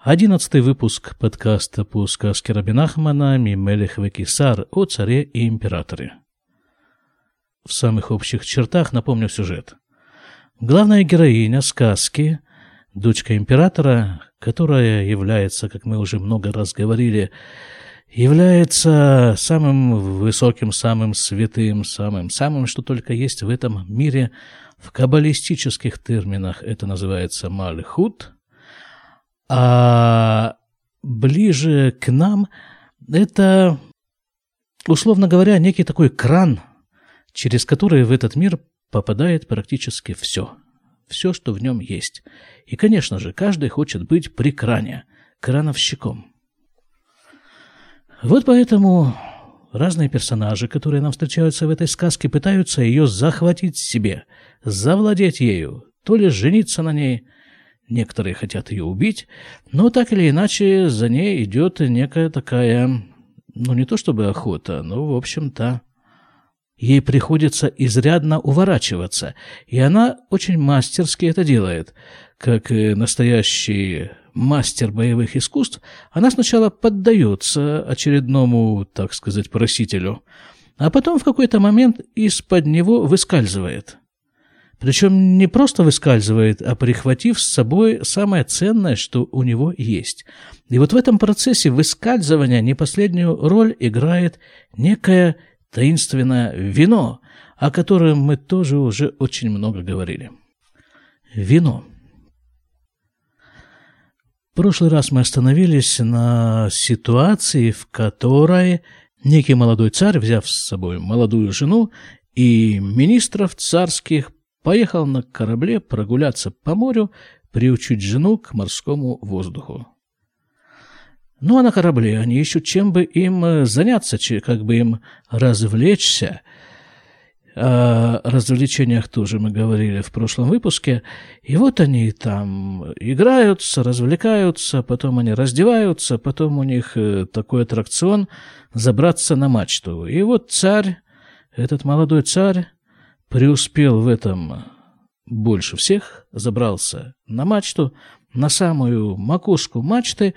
Одиннадцатый выпуск подкаста по сказке Рабинахмана «Мимелех Векисар» о царе и императоре. В самых общих чертах напомню сюжет. Главная героиня сказки, дочка императора, которая является, как мы уже много раз говорили, является самым высоким, самым святым, самым, самым, что только есть в этом мире. В каббалистических терминах это называется Малихут – а ближе к нам это, условно говоря, некий такой кран, через который в этот мир попадает практически все. Все, что в нем есть. И, конечно же, каждый хочет быть при кране, крановщиком. Вот поэтому разные персонажи, которые нам встречаются в этой сказке, пытаются ее захватить себе, завладеть ею, то ли жениться на ней – Некоторые хотят ее убить, но так или иначе за ней идет некая такая, ну не то чтобы охота, но в общем-то ей приходится изрядно уворачиваться, и она очень мастерски это делает. Как настоящий мастер боевых искусств, она сначала поддается очередному, так сказать, просителю, а потом в какой-то момент из-под него выскальзывает – причем не просто выскальзывает, а прихватив с собой самое ценное, что у него есть. И вот в этом процессе выскальзывания не последнюю роль играет некое таинственное вино, о котором мы тоже уже очень много говорили. Вино. В прошлый раз мы остановились на ситуации, в которой некий молодой царь, взяв с собой молодую жену и министров царских, поехал на корабле прогуляться по морю, приучить жену к морскому воздуху. Ну а на корабле они ищут, чем бы им э, заняться, как бы им развлечься. О развлечениях тоже мы говорили в прошлом выпуске. И вот они там играются, развлекаются, потом они раздеваются, потом у них э, такой аттракцион забраться на мачту. И вот царь, этот молодой царь, преуспел в этом больше всех, забрался на мачту, на самую макушку мачты,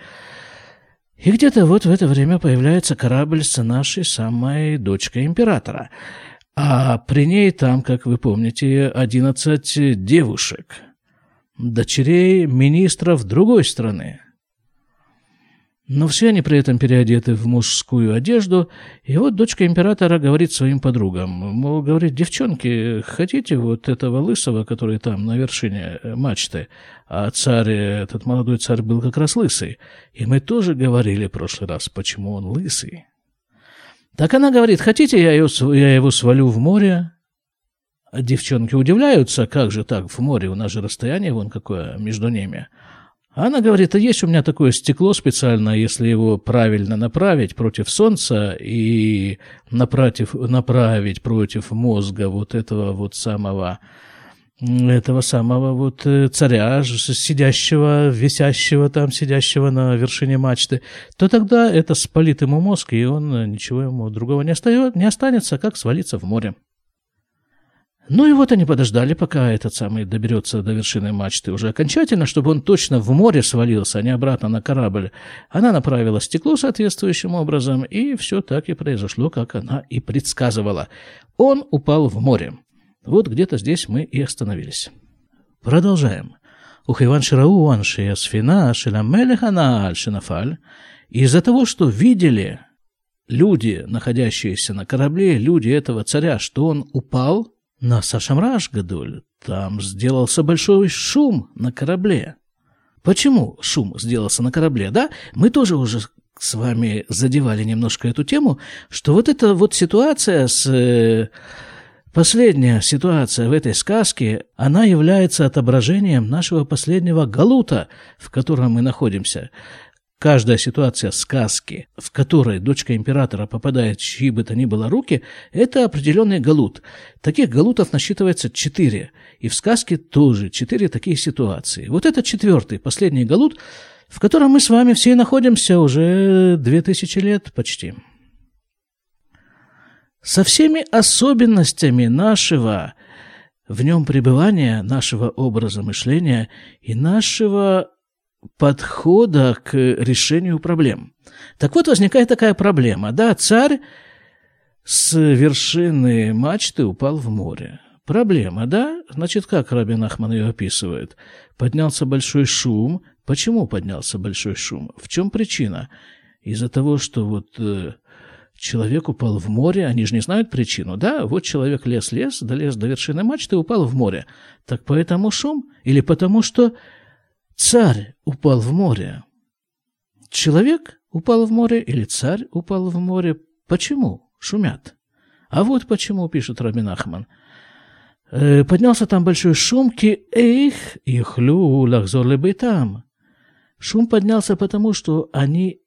и где-то вот в это время появляется корабль с нашей самой дочкой императора. А при ней там, как вы помните, одиннадцать девушек, дочерей министров другой страны. Но все они при этом переодеты в мужскую одежду, и вот дочка императора говорит своим подругам, мол, говорит, девчонки, хотите вот этого лысого, который там на вершине мачты, а царь, этот молодой царь был как раз лысый, и мы тоже говорили в прошлый раз, почему он лысый. Так она говорит, хотите, я, ее, я его свалю в море? Девчонки удивляются, как же так в море, у нас же расстояние вон какое между ними – она говорит, а есть у меня такое стекло специальное, если его правильно направить против солнца и напротив, направить против мозга вот этого вот самого этого самого вот э, царя, сидящего, висящего там, сидящего на вершине мачты, то тогда это спалит ему мозг, и он ничего ему другого не, остается, не останется, как свалиться в море. Ну и вот они подождали, пока этот самый доберется до вершины мачты уже окончательно, чтобы он точно в море свалился, а не обратно на корабль. Она направила стекло соответствующим образом, и все так и произошло, как она и предсказывала. Он упал в море. Вот где-то здесь мы и остановились. Продолжаем. Ухиван Ширау Аншия Сфина Шиламелехана Аль Из-за того, что видели люди, находящиеся на корабле, люди этого царя, что он упал, на Сашамраш Гадуль там сделался большой шум на корабле. Почему шум сделался на корабле? Да, мы тоже уже с вами задевали немножко эту тему, что вот эта вот ситуация с... Э, последняя ситуация в этой сказке, она является отображением нашего последнего галута, в котором мы находимся. Каждая ситуация сказки, в которой дочка императора попадает в чьи бы то ни было руки, это определенный галут. Таких галутов насчитывается четыре. И в сказке тоже четыре такие ситуации. Вот это четвертый, последний галут, в котором мы с вами все находимся уже две тысячи лет почти. Со всеми особенностями нашего в нем пребывания, нашего образа мышления и нашего подхода к решению проблем. Так вот, возникает такая проблема. Да, царь с вершины мачты упал в море. Проблема, да? Значит, как Рабин Ахман ее описывает? Поднялся большой шум. Почему поднялся большой шум? В чем причина? Из-за того, что вот э, человек упал в море, они же не знают причину, да? Вот человек лез-лез, долез до вершины мачты и упал в море. Так поэтому шум? Или потому что царь упал в море? Человек упал в море или царь упал в море? Почему шумят? А вот почему, пишет Рабин Ахман – Э, поднялся там большой шум, ки эйх, ихлю лахзор там. Шум поднялся потому, что они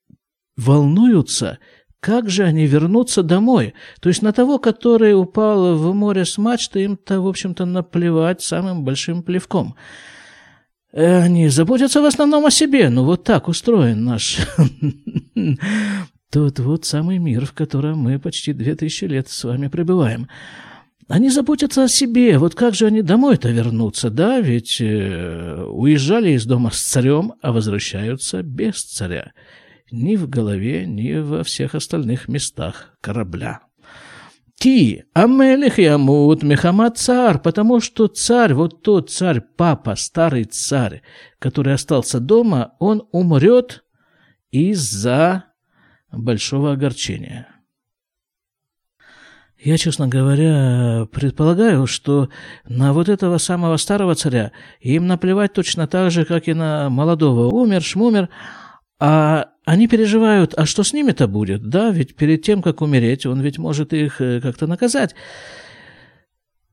волнуются, как же они вернутся домой. То есть на того, который упал в море с мачты, им-то, в общем-то, наплевать самым большим плевком. Э, они заботятся в основном о себе. Ну, вот так устроен наш тот вот самый мир, в котором мы почти две тысячи лет с вами пребываем. Они заботятся о себе. Вот как же они домой-то вернутся, да? Ведь э, уезжали из дома с царем, а возвращаются без царя. Ни в голове, ни во всех остальных местах корабля. Ки, Амелих и Амут, Мехамад царь, потому что царь, вот тот царь, папа, старый царь, который остался дома, он умрет из-за большого огорчения. Я, честно говоря, предполагаю, что на вот этого самого старого царя им наплевать точно так же, как и на молодого. Умер, шмумер, а они переживают, а что с ними-то будет? Да, ведь перед тем, как умереть, он ведь может их э, как-то наказать.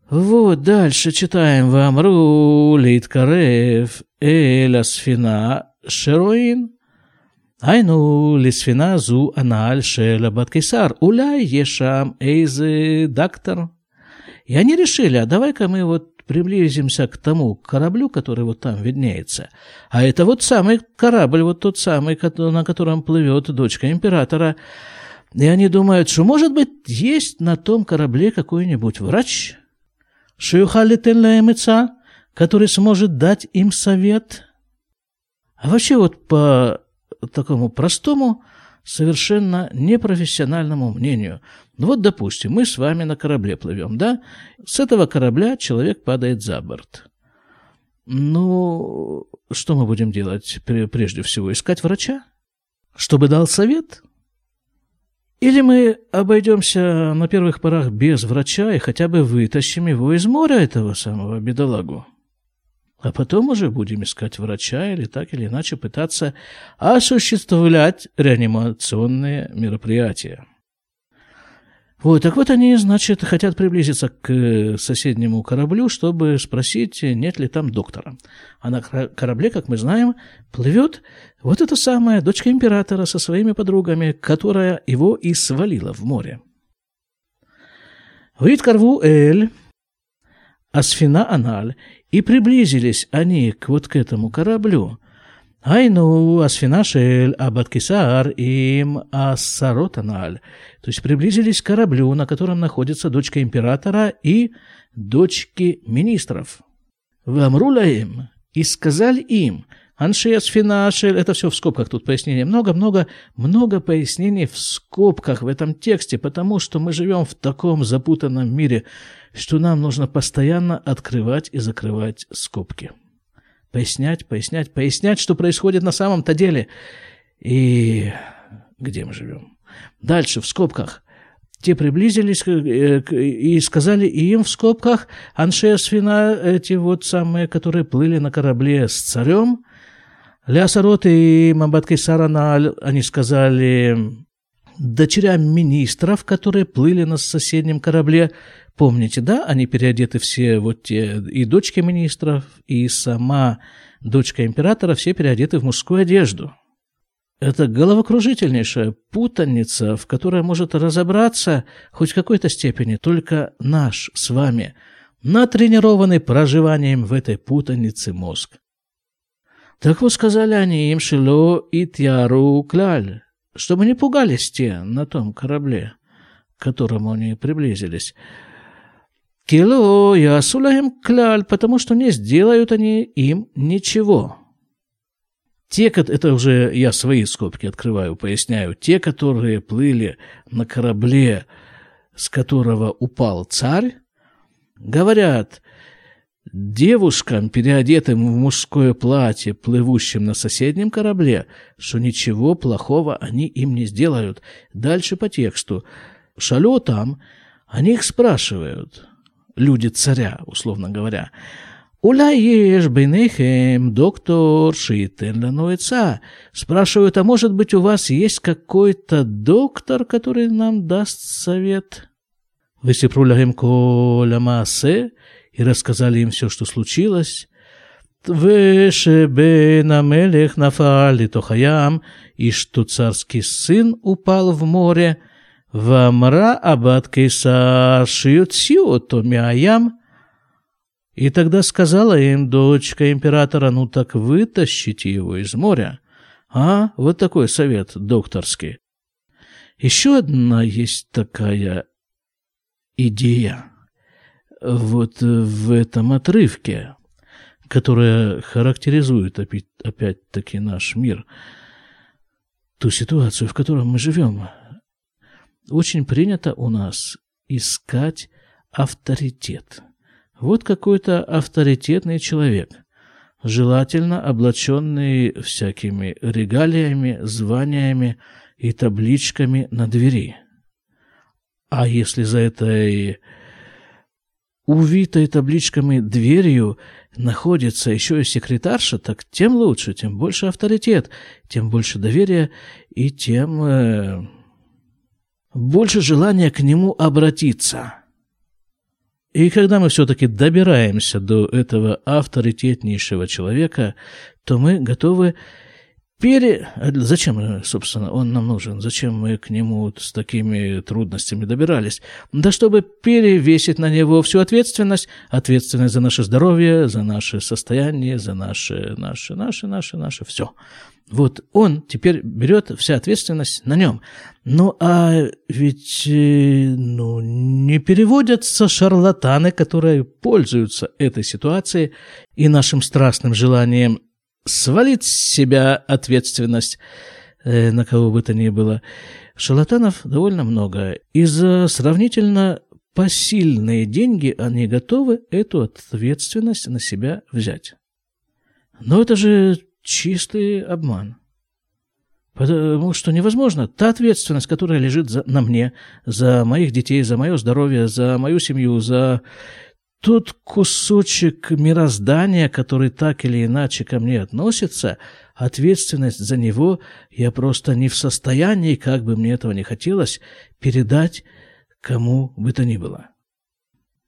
Вот дальше читаем вам рулит карев эля сфина шероин. Айну лисфина зу аналь шеля баткейсар. Уляй ешам эйзе дактор. И они решили, а давай-ка мы вот приблизимся к тому кораблю, который вот там виднеется. А это вот самый корабль, вот тот самый, на котором плывет дочка императора. И они думают, что, может быть, есть на том корабле какой-нибудь врач, Шиюхалитенлаемыца, который сможет дать им совет. А вообще вот по такому простому, совершенно непрофессиональному мнению. Ну вот, допустим, мы с вами на корабле плывем, да? С этого корабля человек падает за борт. Ну, что мы будем делать прежде всего? Искать врача? Чтобы дал совет? Или мы обойдемся на первых порах без врача и хотя бы вытащим его из моря, этого самого бедолагу? А потом уже будем искать врача или так или иначе пытаться осуществлять реанимационные мероприятия. Вот, так вот они, значит, хотят приблизиться к соседнему кораблю, чтобы спросить, нет ли там доктора. А на корабле, как мы знаем, плывет вот эта самая дочка императора со своими подругами, которая его и свалила в море. Вид корву Эль, Асфина Аналь, и приблизились они к вот к этому кораблю. Айну асфинашель абаткисар им ассаротаналь. То есть приблизились к кораблю, на котором находится дочка императора и дочки министров. Вамруля им и сказали им, Аншес, Финашель, это все в скобках, тут пояснение. Много-много, много пояснений в скобках в этом тексте, потому что мы живем в таком запутанном мире, что нам нужно постоянно открывать и закрывать скобки. Пояснять, пояснять, пояснять, что происходит на самом-то деле. И где мы живем? Дальше, в скобках. Те приблизились э, и сказали им в скобках, Аншесфина, эти вот самые, которые плыли на корабле с царем, Лясарот и Мамбатки Сарана, они сказали дочерям министров, которые плыли на соседнем корабле. Помните, да, они переодеты все, вот те, и дочки министров, и сама дочка императора, все переодеты в мужскую одежду. Это головокружительнейшая путаница, в которой может разобраться хоть в какой-то степени только наш с вами, натренированный проживанием в этой путанице мозг. Так вот сказали они им, Шило и Тьяру Кляль, чтобы не пугались те на том корабле, к которому они приблизились. Кило и Асулаем Кляль, потому что не сделают они им ничего. Те, это уже я свои скобки открываю, поясняю, те, которые плыли на корабле, с которого упал царь, говорят девушкам, переодетым в мужское платье, плывущим на соседнем корабле, что ничего плохого они им не сделают. Дальше по тексту. Шалё там, они их спрашивают, люди царя, условно говоря, «Уля ешь бейнехем, доктор шиитен лануэца». Спрашивают, а может быть у вас есть какой-то доктор, который нам даст совет? Высипру лахем коля маасе, и рассказали им все, что случилось. Вешебен Амелех нафали тохаям, и что царский сын упал в море, Вамра абат кейсар шиотсио то мяям, и тогда сказала им дочка императора, ну так вытащите его из моря. А, вот такой совет докторский. Еще одна есть такая идея вот в этом отрывке, которая характеризует опять-таки наш мир, ту ситуацию, в которой мы живем. Очень принято у нас искать авторитет – вот какой-то авторитетный человек, желательно облаченный всякими регалиями, званиями и табличками на двери. А если за этой увитой табличками дверью находится еще и секретарша, так тем лучше, тем больше авторитет, тем больше доверия и тем э, больше желания к нему обратиться. И когда мы все-таки добираемся до этого авторитетнейшего человека, то мы готовы пере... Зачем, собственно, он нам нужен? Зачем мы к нему с такими трудностями добирались? Да чтобы перевесить на него всю ответственность, ответственность за наше здоровье, за наше состояние, за наше, наше, наше, наше, наше, все. Вот он теперь берет вся ответственность на нем. Ну, а ведь э, ну, не переводятся шарлатаны, которые пользуются этой ситуацией и нашим страстным желанием свалить с себя ответственность э, на кого бы то ни было. Шарлатанов довольно много. И за сравнительно посильные деньги они готовы эту ответственность на себя взять. Но это же чистый обман. Потому что невозможно. Та ответственность, которая лежит за, на мне, за моих детей, за мое здоровье, за мою семью, за тот кусочек мироздания, который так или иначе ко мне относится, ответственность за него я просто не в состоянии, как бы мне этого не хотелось, передать кому бы то ни было.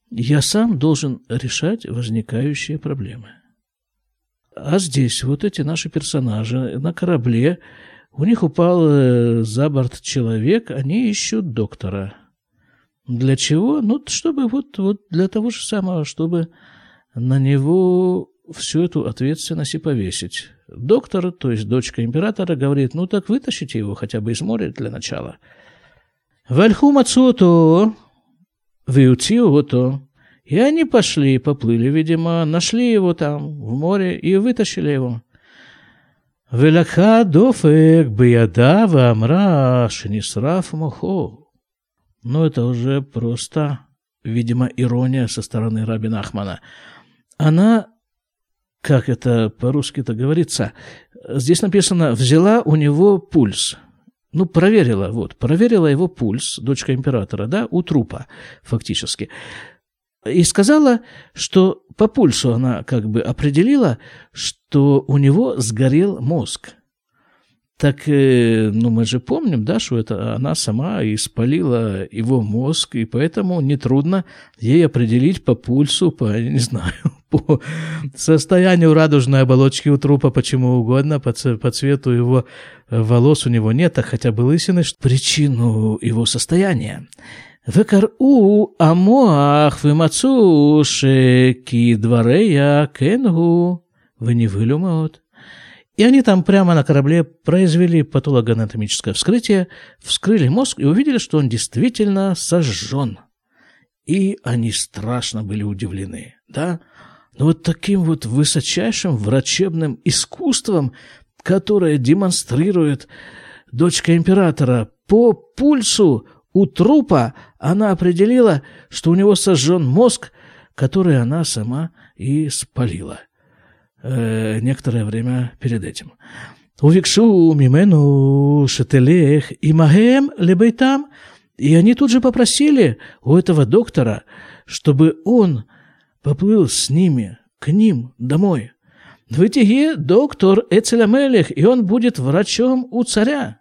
Я сам должен решать возникающие проблемы. А здесь вот эти наши персонажи на корабле, у них упал э, за борт человек, они ищут доктора. Для чего? Ну, чтобы вот, вот для того же самого, чтобы на него всю эту ответственность и повесить. Доктор, то есть дочка императора, говорит, ну так вытащите его хотя бы из моря для начала. Вальху мацуото, то, И они пошли, поплыли, видимо, нашли его там, в море, и вытащили его. Велаха дофек биядава амра шинисраф мухо. Но это уже просто, видимо, ирония со стороны Рабина Ахмана. Она, как это по-русски-то говорится, здесь написано, взяла у него пульс. Ну, проверила, вот, проверила его пульс, дочка императора, да, у трупа, фактически и сказала, что по пульсу она как бы определила, что у него сгорел мозг. Так, э, ну, мы же помним, да, что это она сама испалила его мозг, и поэтому нетрудно ей определить по пульсу, по, не знаю, по состоянию радужной оболочки у трупа, почему угодно, по, по цвету его э, волос у него нет, а хотя бы лысины, причину его состояния. «Векару амоах вымацу шеки дворея кенгу выневылюмаот». И они там прямо на корабле произвели патологоанатомическое вскрытие, вскрыли мозг и увидели, что он действительно сожжен. И они страшно были удивлены, да? Но вот таким вот высочайшим врачебным искусством которое демонстрирует дочка императора. По пульсу у трупа она определила, что у него сожжен мозг, который она сама и спалила. Э, некоторое время перед этим. Увикшу мимену шетелех и магем лебейтам. И они тут же попросили у этого доктора, чтобы он поплыл с ними к ним домой. В доктор Эцелямелех, и он будет врачом у царя.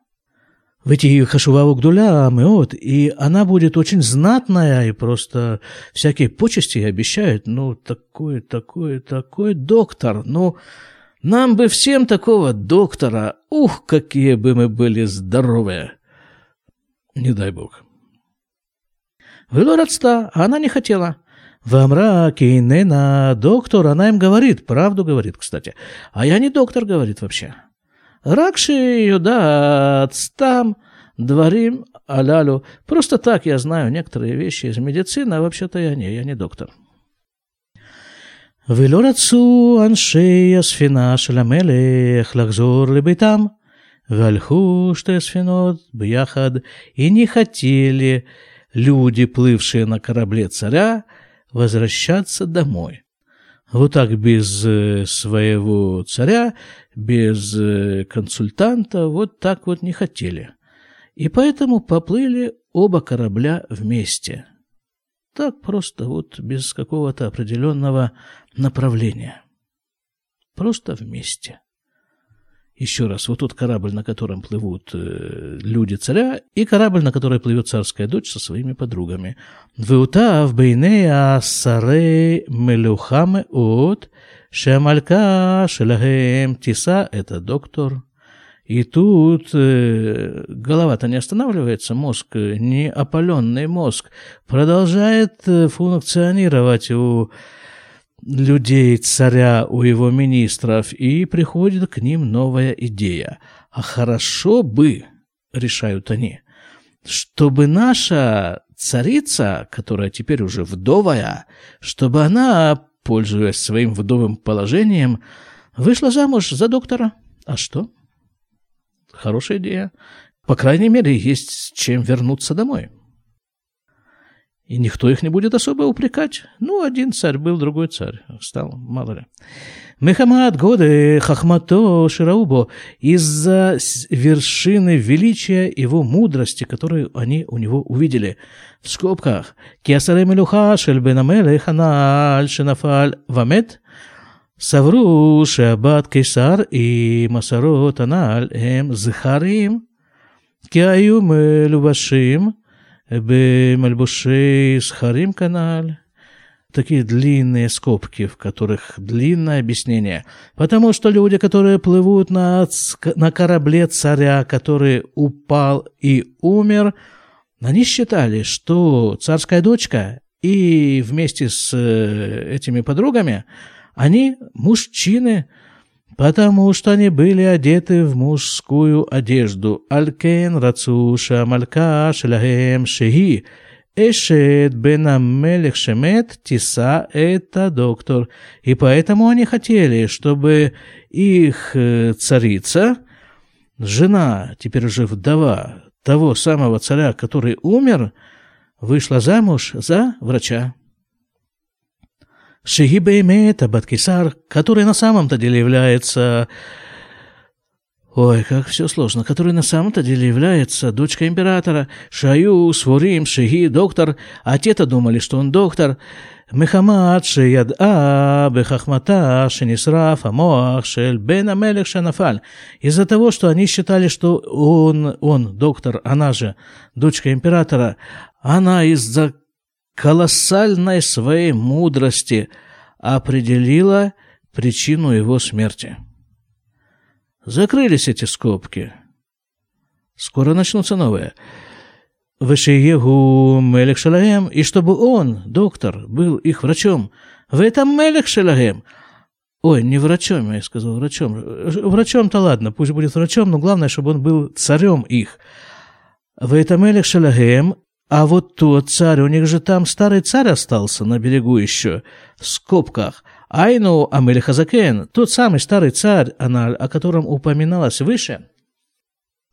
Вытиги хашуваву гдуля меот, и она будет очень знатная, и просто всякие почести обещают. Ну, такой, такой, такой доктор, ну... Нам бы всем такого доктора. Ух, какие бы мы были здоровые. Не дай бог. Было родства, а она не хотела. В мраке Нена доктор, она им говорит, правду говорит, кстати. А я не доктор, говорит вообще. Ракши юда отстам дворим алялю. Просто так я знаю некоторые вещи из медицины, а вообще-то я не, я не доктор. ולא רצו אנשי הספינה של המלך לחזור לביתם, והלכו שתי הספינות ביחד, и не хотели люди, плывшие на корабле царя, возвращаться домой. Вот так без э, своего царя, без э, консультанта, вот так вот не хотели. И поэтому поплыли оба корабля вместе – так просто вот без какого-то определенного направления. Просто вместе. Еще раз, вот тут корабль, на котором плывут э, люди царя, и корабль, на котором плывет царская дочь со своими подругами. Веутав бейнея саре мелюхаме от шамалька шелахем тиса, это доктор, и тут э, голова-то не останавливается, мозг, не опаленный мозг, продолжает э, функционировать у людей царя, у его министров, и приходит к ним новая идея. А хорошо бы, решают они, чтобы наша царица, которая теперь уже вдовая, чтобы она, пользуясь своим вдовым положением, вышла замуж за доктора. А что? Хорошая идея. По крайней мере, есть чем вернуться домой. И никто их не будет особо упрекать. Ну, один царь был, другой царь стал, мало ли. Мехамад годы хахмато шираубо из-за вершины величия его мудрости, которую они у него увидели. В скобках. Кесаре мелюха шельбенамеле ханаль шинафаль вамет савру шабат кесар и масарот аналь эм зихарим киаю мелюбашим бы бемальбушей с харим каналь. Такие длинные скобки, в которых длинное объяснение. Потому что люди, которые плывут на, на корабле царя, который упал и умер, они считали, что царская дочка и вместе с э, этими подругами, они мужчины – потому что они были одеты в мужскую одежду. Алькен рацуша малька шелахем шеги. Эшет бен Амелех Шемет Тиса – это доктор. И поэтому они хотели, чтобы их э, царица, жена, теперь уже вдова того самого царя, который умер, вышла замуж за врача. Шигибейме — это Бадкисар, который на самом-то деле является... Ой, как все сложно. Который на самом-то деле является дочкой императора. Шаю, Свурим, Шиги, доктор. А те-то думали, что он доктор. Мехамад, Шияд-А, Бехахмата, Шинисраф, Амоах, Шель, Бен Амелех, Шанафаль. Из-за того, что они считали, что он, он доктор, она же дочка императора, она из-за колоссальной своей мудрости определила причину его смерти. Закрылись эти скобки. Скоро начнутся новые. Вешиегу Мелех Шалагем, и чтобы он, доктор, был их врачом. В этом Мелех Шалагем. Ой, не врачом, я сказал, врачом. Врачом-то ладно, пусть будет врачом, но главное, чтобы он был царем их. В этом Мелех Шалагем, а вот тот царь, у них же там старый царь остался на берегу еще, в скобках. Айну Амелихазакен, тот самый старый царь, Аналь, о котором упоминалось выше.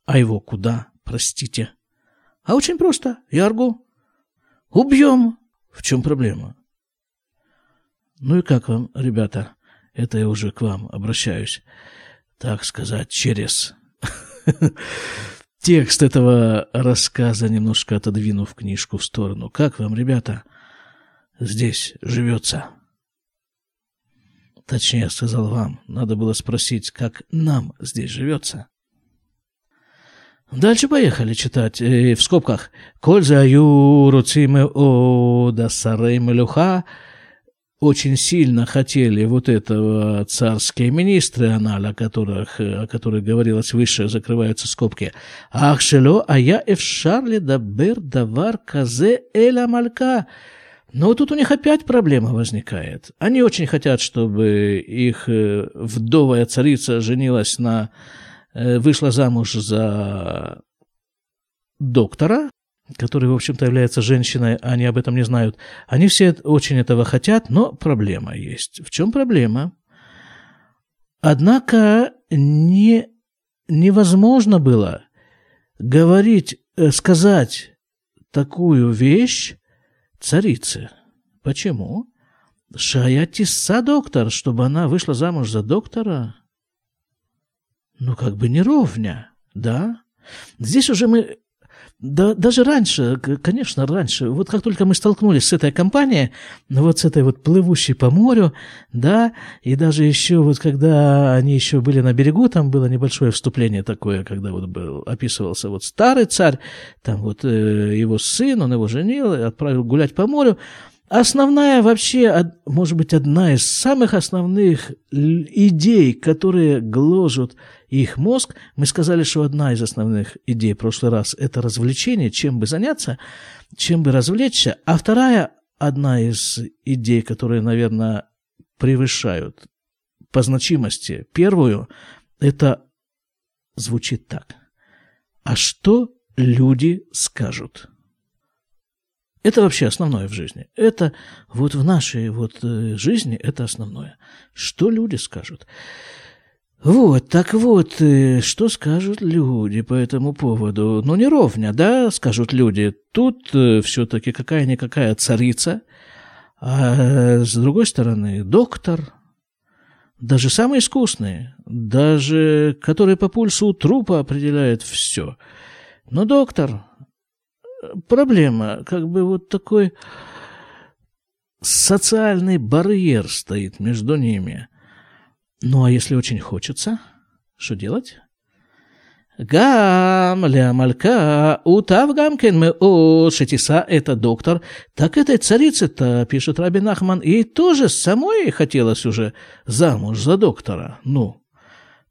А его куда, простите? А очень просто, Яргу. Убьем. В чем проблема? Ну и как вам, ребята? Это я уже к вам обращаюсь. Так сказать, через текст этого рассказа, немножко отодвинув книжку в сторону. Как вам, ребята, здесь живется? Точнее, сказал вам, надо было спросить, как нам здесь живется. Дальше поехали читать. И в скобках. «Коль за аю руциме о да сарей мелюха» очень сильно хотели вот этого царские министры, аналь, о которых, о которых говорилось выше, закрываются скобки. Ах, шело, а я эфшарли да бер давар казе эля малька. Но тут у них опять проблема возникает. Они очень хотят, чтобы их э, вдовая царица женилась на... Э, вышла замуж за доктора, который, в общем-то, является женщиной, они об этом не знают. Они все очень этого хотят, но проблема есть. В чем проблема? Однако не, невозможно было говорить, э, сказать такую вещь царице. Почему? Шаятиса доктор, чтобы она вышла замуж за доктора? Ну, как бы не ровня, да? Здесь уже мы да, даже раньше, конечно, раньше, вот как только мы столкнулись с этой компанией, вот с этой вот плывущей по морю, да, и даже еще вот когда они еще были на берегу, там было небольшое вступление такое, когда вот был, описывался вот старый царь, там вот э, его сын, он его женил, отправил гулять по морю, Основная вообще, может быть, одна из самых основных идей, которые гложут их мозг, мы сказали, что одна из основных идей в прошлый раз – это развлечение, чем бы заняться, чем бы развлечься, а вторая, одна из идей, которые, наверное, превышают по значимости первую, это звучит так. А что люди скажут? Это вообще основное в жизни. Это вот в нашей вот э, жизни это основное. Что люди скажут? Вот, так вот, э, что скажут люди по этому поводу? Ну, не ровня, да, скажут люди. Тут э, все-таки какая-никакая царица, а с другой стороны доктор, даже самый искусный, даже который по пульсу трупа определяет все. Но доктор, проблема, как бы вот такой социальный барьер стоит между ними. Ну, а если очень хочется, что делать? Гам ля малька утав гамкен мы о шетиса это доктор. Так этой царице-то, пишет Рабин Ахман, ей тоже самой хотелось уже замуж за доктора. Ну,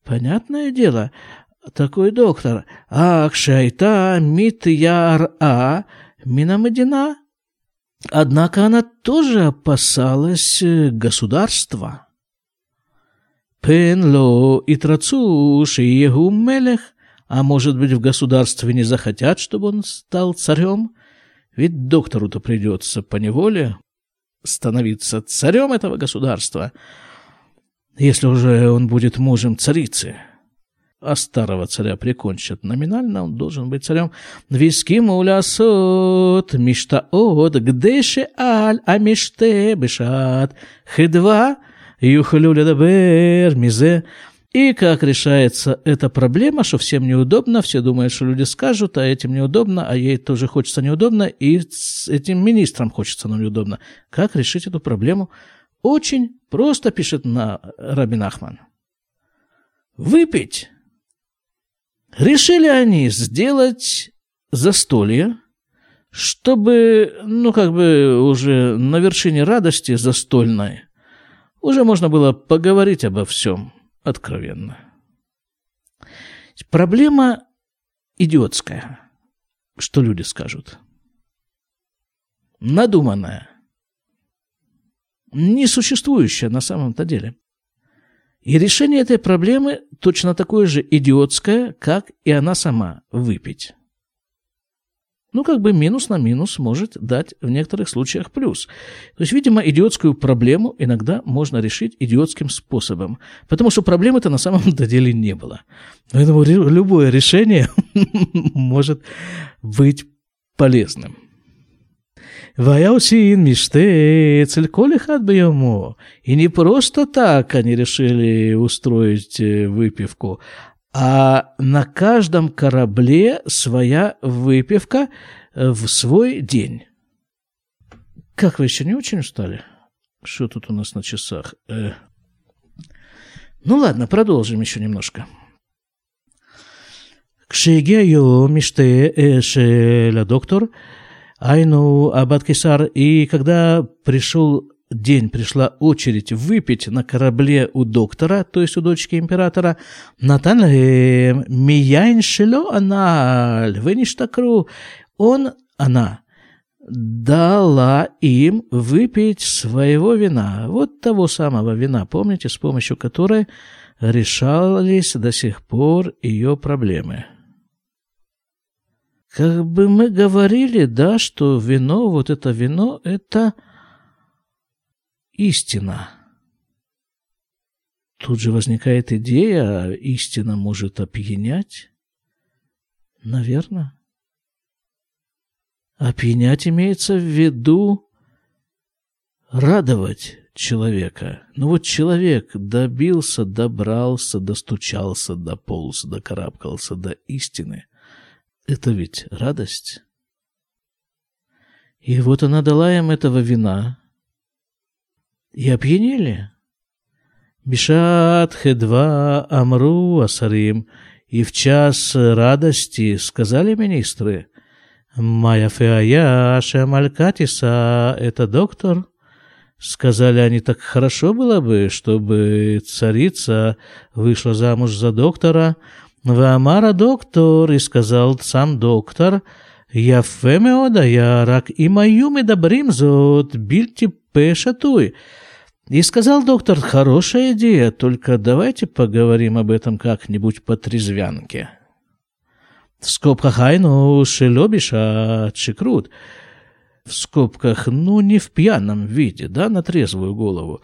понятное дело, такой доктор. Ах, шайта митяр-а минамедина. Однако она тоже опасалась э, государства. Пенло и трацуш и мелех. А может быть, в государстве не захотят, чтобы он стал царем? Ведь доктору-то придется по неволе становиться царем этого государства, если уже он будет мужем царицы а старого царя прикончат номинально, он должен быть царем. Виским улясот, миштаот, гдеше аль, а миште бешат, хедва, юхлю ледабер, мизе. И как решается эта проблема, что всем неудобно, все думают, что люди скажут, а этим неудобно, а ей тоже хочется неудобно, и с этим министрам хочется нам неудобно. Как решить эту проблему? Очень просто пишет на Рабин Ахман. Выпить Решили они сделать застолье, чтобы, ну, как бы уже на вершине радости застольной уже можно было поговорить обо всем откровенно. Проблема идиотская. Что люди скажут? Надуманная. Несуществующая на самом-то деле. И решение этой проблемы точно такое же идиотское, как и она сама – выпить. Ну, как бы минус на минус может дать в некоторых случаях плюс. То есть, видимо, идиотскую проблему иногда можно решить идиотским способом. Потому что проблемы-то на самом деле не было. Поэтому любое решение может быть полезным. Ваяусин миште цельколихат ему. И не просто так они решили устроить э, выпивку, а на каждом корабле своя выпивка э, в свой день. Как вы еще не очень устали? Что тут у нас на часах? Э... Ну ладно, продолжим еще немножко. כשהגיע יום משתה של הדוקטור, Айну Абадкисар, и когда пришел день, пришла очередь выпить на корабле у доктора, то есть у дочки императора, Натан Мияйн Шило Аналь, Веништакру, он, она, дала им выпить своего вина, вот того самого вина, помните, с помощью которой решались до сих пор ее проблемы. Как бы мы говорили, да, что вино, вот это вино, это истина. Тут же возникает идея, истина может опьянять. Наверное. Опьянять имеется в виду радовать человека. Ну вот человек добился, добрался, достучался, дополз, докарабкался до истины. Это ведь радость. И вот она дала им этого вина, и опьянели. Бишат хедва амру асарим, и в час радости сказали министры, Майя Феая Шамалькатиса – это доктор. Сказали они, так хорошо было бы, чтобы царица вышла замуж за доктора. «Вамара доктор», и сказал сам доктор, «Яфе меода ярак, и мою медобрим зот, бильте пешатуй». И сказал доктор, «Хорошая идея, только давайте поговорим об этом как-нибудь по трезвянке». В скобках «Айну шелобиша чекрут». В скобках «Ну, не в пьяном виде, да, на трезвую голову».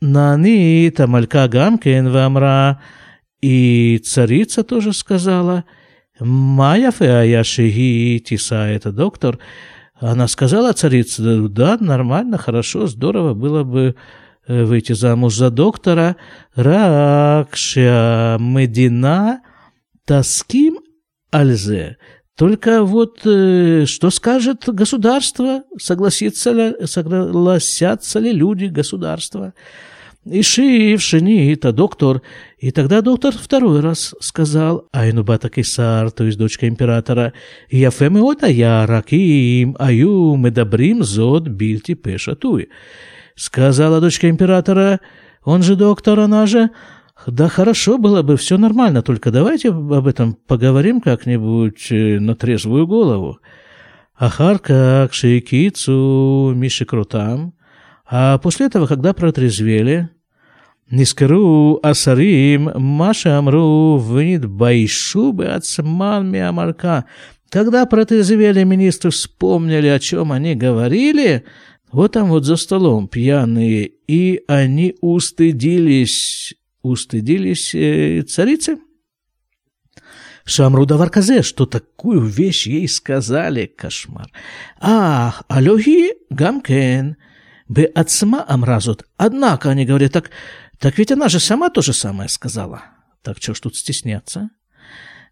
На «Нани тамалька гамкен вамра». И царица тоже сказала, Майя феая шиги тиса, это доктор, она сказала царице, да, нормально, хорошо, здорово было бы э, выйти замуж за доктора. Ракша Медина Таским Альзе. Только вот э, что скажет государство? Согласится ли, согласятся ли люди государства? Иши, Шенита, доктор. И тогда доктор второй раз сказал, Айнубата Кисар, то есть дочка императора, Яфеме ота я раким, аю медабрим зод бильти пешатуй. Сказала дочка императора, он же доктор, она же, да хорошо было бы, все нормально, только давайте об этом поговорим как-нибудь э, на трезвую голову. Ахарка кшикицу мишикрутам, а после этого, когда протрезвели, Маша амру вынит байшу бы ацман миамарка. Когда протрезвели министры вспомнили, о чем они говорили, вот там вот за столом пьяные, и они устыдились, устыдились э, царицы. Шамру даварказе, что такую вещь ей сказали, кошмар. Ах, алёги гамкен – бы отсма амразут. Однако, они говорят, так, так ведь она же сама то же самое сказала. Так что ж тут стесняться?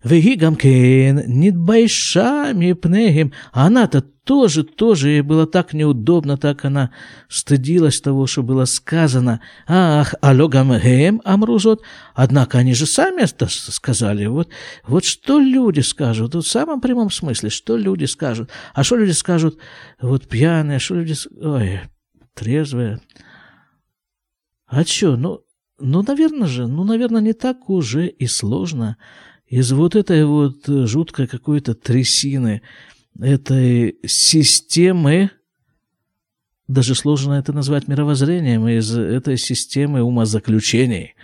Веги гамкен, нидбайша мипнегим. А она-то тоже, тоже ей было так неудобно, так она стыдилась того, что было сказано. Ах, алло гамгем амрузот. Однако они же сами это сказали. Вот, вот что люди скажут, вот в самом прямом смысле, что люди скажут. А что люди скажут, вот пьяные, что люди... Ой, трезвая. А чё, ну, ну, наверное же, ну, наверное, не так уже и сложно из вот этой вот жуткой какой-то трясины, этой системы, даже сложно это назвать мировоззрением, из этой системы умозаключений.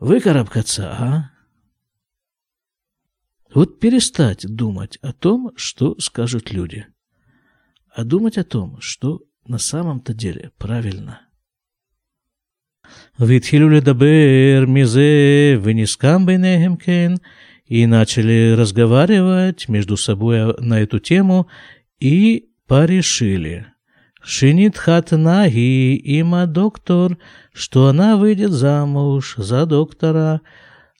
Выкарабкаться, а? Вот перестать думать о том, что скажут люди, а думать о том, что на самом-то деле правильно. והתחילו לדבר מזה ונסכם ביניהם כן, и начали разговаривать между собой на эту тему и порешили. Шинит хатнаги има доктор, что она выйдет замуж за доктора.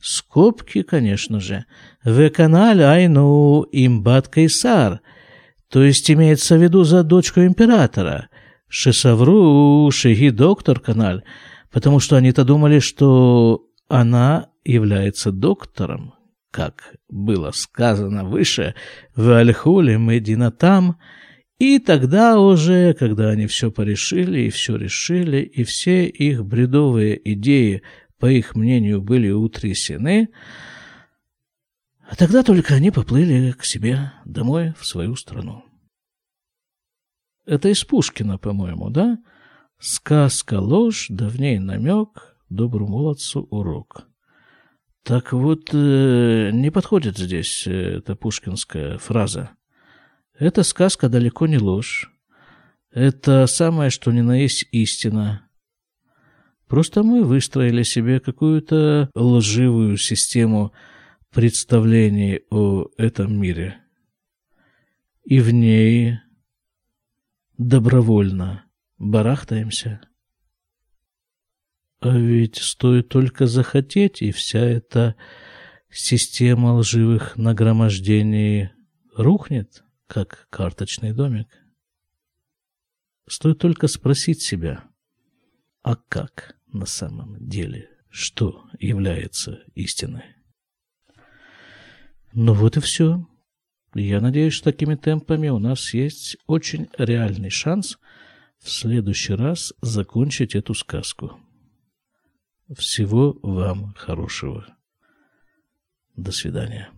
Скобки, конечно же. В канале айну имбат кайсар, то есть имеется в виду за дочку императора. Шесавру, шеги доктор каналь, потому что они-то думали, что она является доктором как было сказано выше, в Альхуле Мединатам, и тогда уже, когда они все порешили и все решили, и все их бредовые идеи, по их мнению, были утрясены, а тогда только они поплыли к себе домой, в свою страну. Это из Пушкина, по-моему, да? Сказка ложь, да в ней намек, добру молодцу урок. Так вот, э, не подходит здесь э, эта пушкинская фраза. Эта сказка далеко не ложь. Это самое, что ни на есть истина. Просто мы выстроили себе какую-то лживую систему представлений о этом мире. И в ней добровольно барахтаемся. А ведь стоит только захотеть, и вся эта система лживых нагромождений рухнет, как карточный домик. Стоит только спросить себя, а как на самом деле, что является истиной? Ну вот и все. Я надеюсь, что такими темпами у нас есть очень реальный шанс в следующий раз закончить эту сказку. Всего вам хорошего. До свидания.